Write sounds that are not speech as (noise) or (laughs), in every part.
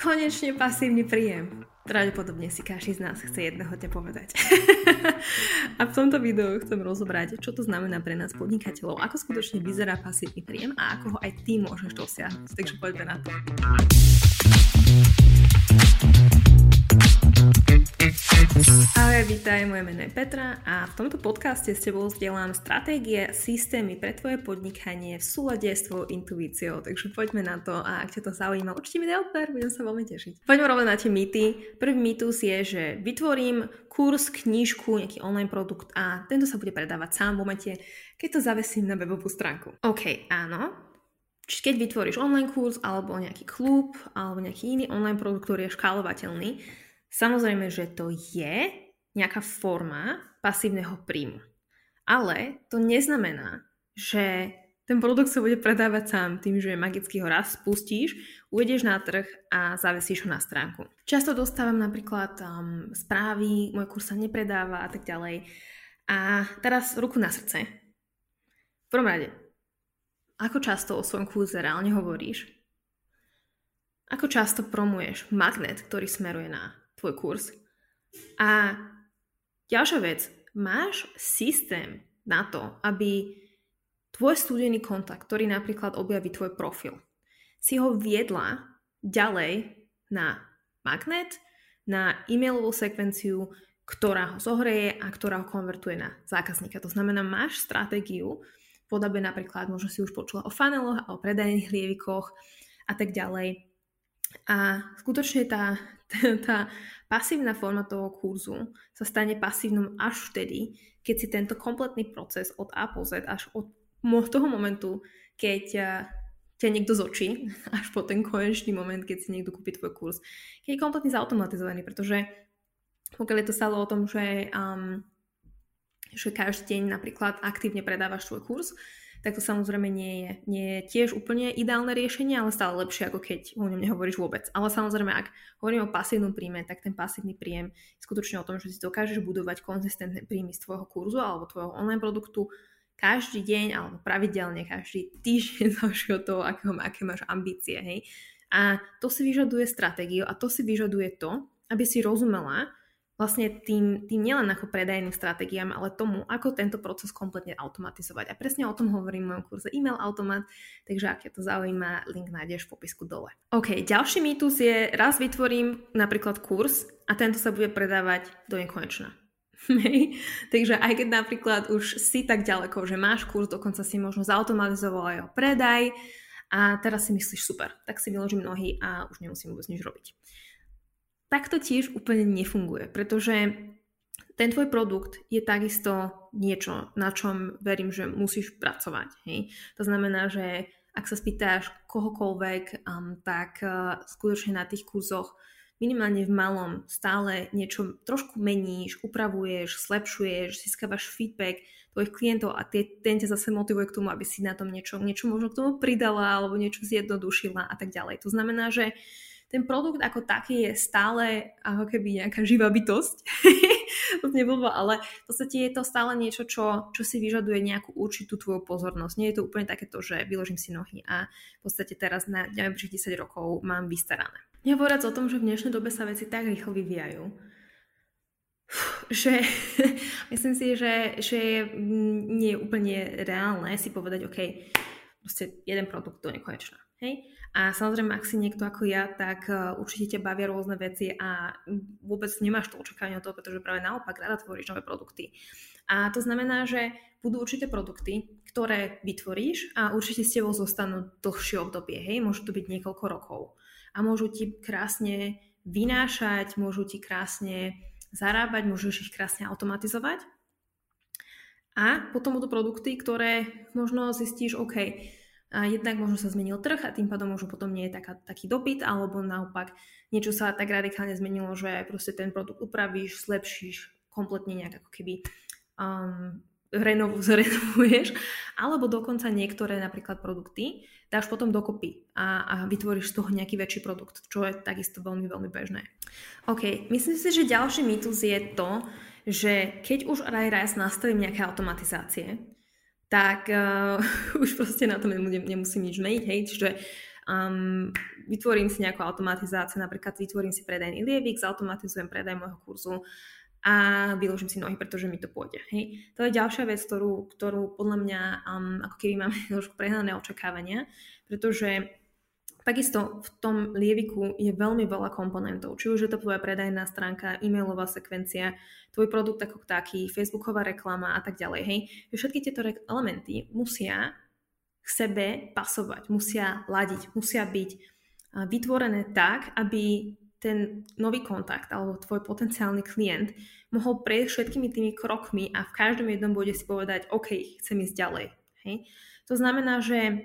Konečne pasívny príjem. Pravdepodobne si každý z nás chce jedného dňa povedať. (laughs) a v tomto videu chcem rozobrať, čo to znamená pre nás podnikateľov, ako skutočne vyzerá pasívny príjem a ako ho aj ty môžeš dosiahnuť. Takže poďme na to. Ahoj, vítaj, moje meno je Petra a v tomto podcaste s tebou zdieľam stratégie systémy pre tvoje podnikanie v súlade s tvojou intuíciou. Takže poďme na to a ak ťa to zaujíma, určite mi daj budem sa veľmi tešiť. Poďme rovno na tie mýty. Prvý mýtus je, že vytvorím kurz, knížku, nejaký online produkt a tento sa bude predávať sám v momente, keď to zavesím na webovú stránku. OK, áno, Čiže keď vytvoríš online kurz alebo nejaký klub alebo nejaký iný online produkt, ktorý je škálovateľný, Samozrejme, že to je nejaká forma pasívneho príjmu. Ale to neznamená, že ten produkt sa bude predávať sám tým, že magicky ho raz spustíš, uvedeš na trh a zavesíš ho na stránku. Často dostávam napríklad um, správy, môj kurz sa nepredáva a tak ďalej. A teraz ruku na srdce. V prvom rade, ako často o svojom kurze reálne hovoríš? Ako často promuješ magnet, ktorý smeruje na tvoj kurz. A ďalšia vec, máš systém na to, aby tvoj studený kontakt, ktorý napríklad objaví tvoj profil, si ho viedla ďalej na magnet, na e-mailovú sekvenciu, ktorá ho zohreje a ktorá ho konvertuje na zákazníka. To znamená, máš stratégiu, podobe napríklad, možno si už počula o funeloch a o predajných lievikoch a tak ďalej. A skutočne tá, (laughs) tá pasívna forma toho kurzu sa stane pasívnou až vtedy, keď si tento kompletný proces od A po Z až od toho momentu, keď ťa niekto zočí, (laughs) až po ten konečný moment, keď si niekto kúpi tvoj kurz, keď je kompletne zautomatizovaný, pretože pokiaľ je to stále o tom, že, um, že každý deň napríklad aktívne predávaš svoj kurz, tak to samozrejme nie je, nie je tiež úplne ideálne riešenie, ale stále lepšie, ako keď o ňom nehovoríš vôbec. Ale samozrejme, ak hovorím o pasívnom príjme, tak ten pasívny príjem je skutočne o tom, že si dokážeš budovať konzistentné príjmy z tvojho kurzu alebo tvojho online produktu každý deň alebo pravidelne každý týždeň (laughs) záleží od toho, aké, aké máš ambície. Hej? A to si vyžaduje stratégiu a to si vyžaduje to, aby si rozumela, vlastne tým, tým nielen ako predajným stratégiám, ale tomu, ako tento proces kompletne automatizovať. A presne o tom hovorím v mojom kurze e-mail automat, takže ak ťa to zaujíma, link nájdeš v popisku dole. OK, ďalší mýtus je, raz vytvorím napríklad kurz a tento sa bude predávať do nekonečna. (laughs) Takže aj keď napríklad už si tak ďaleko, že máš kurz, dokonca si možno zautomatizoval jeho predaj a teraz si myslíš super, tak si vyložím nohy a už nemusím vôbec nič robiť tak to tiež úplne nefunguje, pretože ten tvoj produkt je takisto niečo, na čom verím, že musíš pracovať. Hej? To znamená, že ak sa spýtáš kohokoľvek, um, tak uh, skutočne na tých kurzoch minimálne v malom stále niečo trošku meníš, upravuješ, zlepšuješ, získavaš feedback tvojich klientov a tie, ten ťa zase motivuje k tomu, aby si na tom niečo, niečo možno k tomu pridala alebo niečo zjednodušila a tak ďalej. To znamená, že ten produkt ako taký je stále ako keby nejaká živá bytosť. (laughs) to nebolo, ale v podstate je to stále niečo, čo, čo si vyžaduje nejakú určitú tvoju pozornosť. Nie je to úplne takéto, že vyložím si nohy a v podstate teraz na najbližších 10 rokov mám vystarané. Nehovoriac o tom, že v dnešnej dobe sa veci tak rýchlo vyvíjajú, že (laughs) myslím si, že, že nie je úplne reálne si povedať, OK, proste jeden produkt do nekonečna. Hej? A samozrejme, ak si niekto ako ja, tak uh, určite ťa bavia rôzne veci a vôbec nemáš to očakávanie o toho, pretože práve naopak rada tvoríš nové produkty. A to znamená, že budú určité produkty, ktoré vytvoríš a určite s tebou zostanú dlhšie obdobie. Hej? Môžu to byť niekoľko rokov. A môžu ti krásne vynášať, môžu ti krásne zarábať, môžeš ich krásne automatizovať. A potom budú produkty, ktoré možno zistíš, OK, a jednak možno sa zmenil trh a tým pádom možno potom nie je taká, taký dopyt, alebo naopak niečo sa tak radikálne zmenilo, že proste ten produkt upravíš, zlepšíš, kompletne nejak ako keby um, renov, (laughs) zrenovuješ, alebo dokonca niektoré napríklad produkty dáš potom dokopy a, a vytvoríš z toho nejaký väčší produkt, čo je takisto veľmi, veľmi bežné. OK, myslím si, že ďalší mýtus je to, že keď už aj raz nastavím nejaké automatizácie, tak uh, (laughs) už proste na tom nemusím nič meniť, hej, čiže um, vytvorím si nejakú automatizáciu, napríklad vytvorím si predajný lievik, zautomatizujem predaj môjho kurzu a vyložím si nohy, pretože mi to pôjde. Hej. To je ďalšia vec, ktorú, ktorú podľa mňa um, ako keby máme (laughs) trošku prehnané očakávania, pretože Takisto v tom lieviku je veľmi veľa komponentov, či už je to tvoja predajná stránka, e-mailová sekvencia, tvoj produkt ako taký, facebooková reklama a tak ďalej. Hej. Všetky tieto elementy musia k sebe pasovať, musia ladiť, musia byť vytvorené tak, aby ten nový kontakt alebo tvoj potenciálny klient mohol prejsť všetkými tými krokmi a v každom jednom bode si povedať, OK, chcem ísť ďalej. Hej. To znamená, že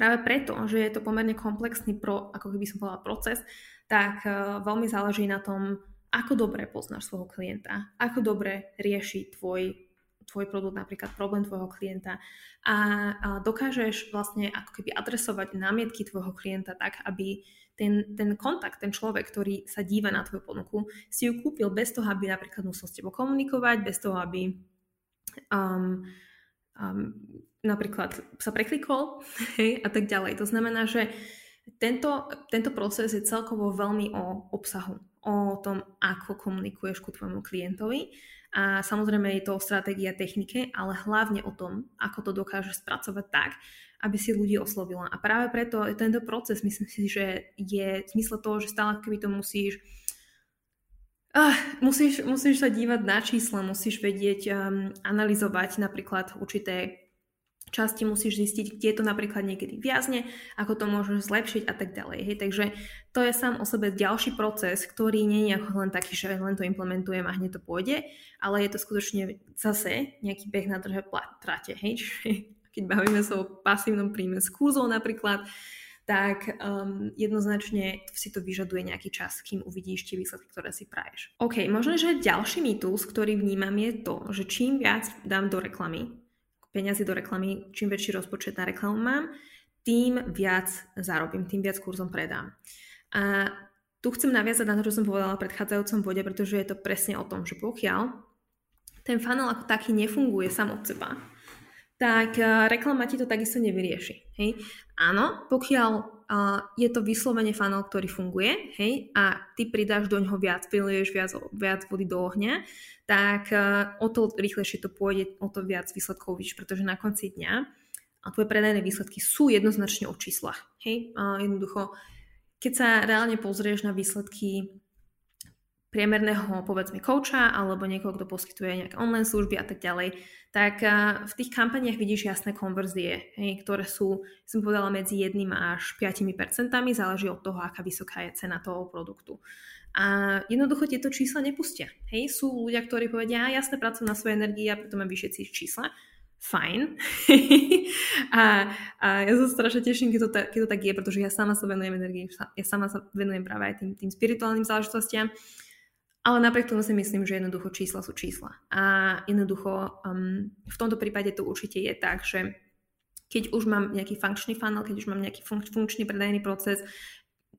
práve preto, že je to pomerne komplexný pro, ako keby som povedala, proces, tak uh, veľmi záleží na tom, ako dobre poznáš svojho klienta, ako dobre rieši tvoj, tvoj produkt, napríklad problém tvojho klienta a dokážeš vlastne ako keby adresovať námietky tvojho klienta tak, aby ten, ten kontakt, ten človek, ktorý sa díva na tvoju ponuku, si ju kúpil bez toho, aby napríklad musel s tebou komunikovať, bez toho, aby um, um, napríklad sa preklikol hej, a tak ďalej. To znamená, že tento, tento proces je celkovo veľmi o obsahu, o tom, ako komunikuješ ku tvojmu klientovi a samozrejme je to o stratégii a technike, ale hlavne o tom, ako to dokážeš spracovať tak, aby si ľudí oslovila. A práve preto tento proces, myslím si, že je v zmysle toho, že stále keby to musíš Uh, musíš, musíš sa dívať na čísla, musíš vedieť um, analyzovať napríklad určité časti, musíš zistiť, kde to napríklad niekedy viazne, ako to môžeš zlepšiť a tak ďalej. Hej. Takže to je sám o sebe ďalší proces, ktorý nie je ako len taký, že len to implementujem a hneď to pôjde, ale je to skutočne zase nejaký beh na drhe trate. Hej. Čiže keď bavíme sa o pasívnom príjme z kurzov napríklad, tak um, jednoznačne si to vyžaduje nejaký čas, kým uvidíš tie výsledky, ktoré si praješ. OK, možno, že ďalší mýtus, ktorý vnímam je to, že čím viac dám do reklamy, peniazy do reklamy, čím väčší rozpočet na reklamu mám, tým viac zarobím, tým viac kurzom predám. A tu chcem naviazať na to, čo som povedala v predchádzajúcom bode, pretože je to presne o tom, že pokiaľ ten funnel ako taký nefunguje sam od seba, tak eh, reklama ti to takisto nevyrieši. Hej? Áno, pokiaľ je to vyslovene funnel, ktorý funguje hej, a ty pridáš do ňoho viac, prileješ viac, viac vody do ohňa, tak uh, o to rýchlejšie to pôjde, o to viac výsledkov vidíš, pretože na konci dňa a tvoje predajné výsledky sú jednoznačne o číslach. Hej? Uh, jednoducho, keď sa reálne pozrieš na výsledky priemerného, povedzme, kouča alebo niekoho, kto poskytuje nejaké online služby a tak ďalej, tak v tých kampaniach vidíš jasné konverzie, hej, ktoré sú, som povedala, medzi 1 až 5 percentami, záleží od toho, aká vysoká je cena toho produktu. A jednoducho tieto čísla nepustia. Hej, sú ľudia, ktorí povedia, ja jasne pracujem na svojej energii a preto mám vyššie čísla. Fajn. (laughs) a, a ja sa strašne teším, keď to, ta, keď to tak je, pretože ja sama sa venujem energii, ja sama sa venujem práve aj tým, tým spirituálnym záležitostiam. Ale napriek tomu si myslím, že jednoducho čísla sú čísla. A jednoducho um, v tomto prípade to určite je tak, že keď už mám nejaký funkčný funnel, keď už mám nejaký fun- funkčný predajný proces,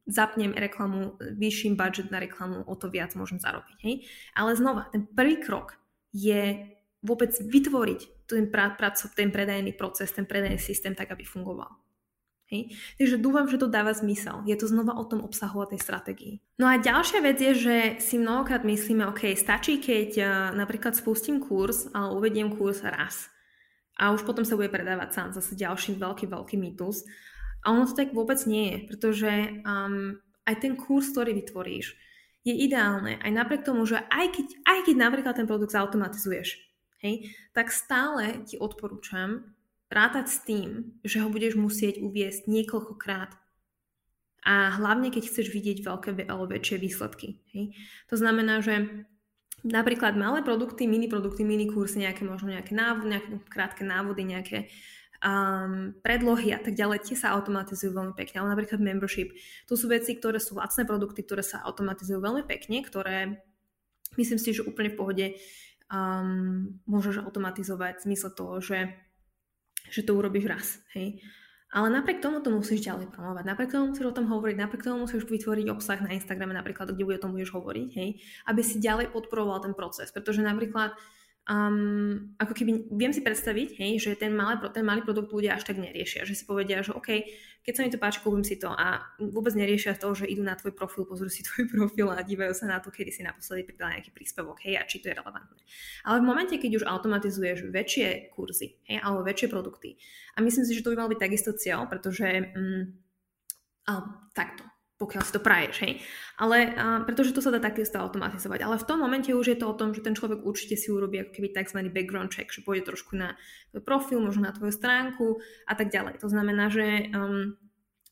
zapnem reklamu, vyšším budget na reklamu, o to viac môžem zarobiť. Hej? Ale znova, ten prvý krok je vôbec vytvoriť ten, pra- ten predajný proces, ten predajný systém tak, aby fungoval. Hej. Takže dúfam, že to dáva zmysel. Je to znova o tom obsahu a tej stratégii. No a ďalšia vec je, že si mnohokrát myslíme, OK, stačí, keď uh, napríklad spustím kurz, ale uvediem kurz raz. A už potom sa bude predávať sám. Zase ďalší veľký, veľký mýtus. A ono to tak vôbec nie je, pretože um, aj ten kurz, ktorý vytvoríš, je ideálne. Aj napriek tomu, že aj keď, aj keď napríklad ten produkt zautomatizuješ, hej, tak stále ti odporúčam, rátať s tým, že ho budeš musieť uviesť niekoľkokrát. A hlavne, keď chceš vidieť veľké alebo väčšie výsledky. Hej. To znamená, že napríklad malé produkty, mini produkty, mini kursy, nejaké možno nejaké, návody, nejaké krátke návody, nejaké um, predlohy a tak ďalej, tie sa automatizujú veľmi pekne. Ale napríklad membership, to sú veci, ktoré sú lacné produkty, ktoré sa automatizujú veľmi pekne, ktoré myslím si, že úplne v pohode um, môžeš automatizovať v zmysle toho, že že to urobíš raz, hej. Ale napriek tomu to musíš ďalej promovať, napriek tomu musíš o tom hovoriť, napriek tomu musíš vytvoriť obsah na Instagrame napríklad, kde o tom budeš hovoriť, hej, aby si ďalej podporoval ten proces, pretože napríklad um, ako keby, viem si predstaviť, hej, že ten malý, ten malý produkt ľudia až tak neriešia, že si povedia, že OK, keď sa mi to páči, kúpim si to a vôbec neriešia to, že idú na tvoj profil, pozrú si (laughs) tvoj profil a dívajú sa na to, kedy si naposledy pridala nejaký príspevok, hej, a či to je relevantné. Ale v momente, keď už automatizuješ väčšie kurzy, hej, alebo väčšie produkty, a myslím si, že to by mal byť takisto cieľ, pretože mm, a, takto, pokiaľ si to praješ, hej. Ale, a, pretože to sa dá takisto automatizovať. Ale v tom momente už je to o tom, že ten človek určite si urobí ako keby tzv. background check, že pôjde trošku na tvoj profil, možno na tvoju stránku a tak ďalej. To znamená, že um,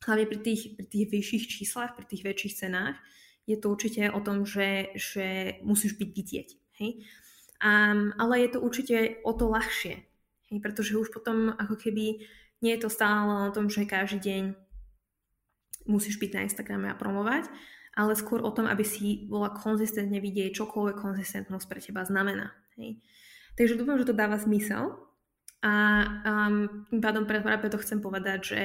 hlavne pri tých, pri tých vyšších číslach, pri tých väčších cenách, je to určite o tom, že, že musíš byť vidieť. Hej? Um, ale je to určite o to ľahšie, hej? pretože už potom ako keby nie je to stále o tom, že každý deň musíš byť na Instagrame a promovať, ale skôr o tom, aby si bola konzistentne vidieť, čokoľvek konzistentnosť pre teba znamená. Hej. Takže dúfam, že to dáva zmysel a um, tým pádom práve to chcem povedať, že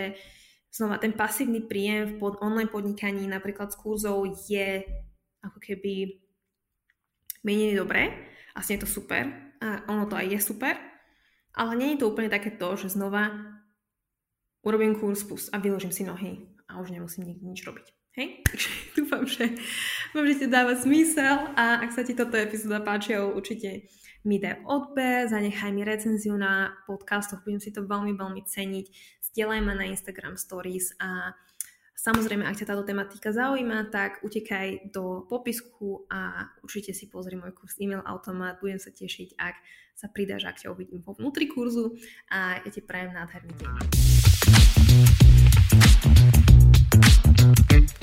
znova ten pasívny príjem v pod, online podnikaní napríklad z kurzov je ako keby menej dobré a je to super a ono to aj je super, ale nie je to úplne také to, že znova urobím kurz a vyložím si nohy a už nemusím nikdy nič robiť. Hej? (laughs) Takže dúfam, že vám to dáva zmysel a ak sa ti toto epizóda páčila, určite mi daj odber, zanechaj mi recenziu na podcastoch, budem si to veľmi, veľmi ceniť. Zdieľaj ma na Instagram Stories a Samozrejme, ak ťa táto tematika zaujíma, tak utekaj do popisku a určite si pozri môj kurz e-mail automat. Budem sa tešiť, ak sa pridáš, ak ťa uvidím vo vnútri kurzu a ja ti prajem nádherný deň.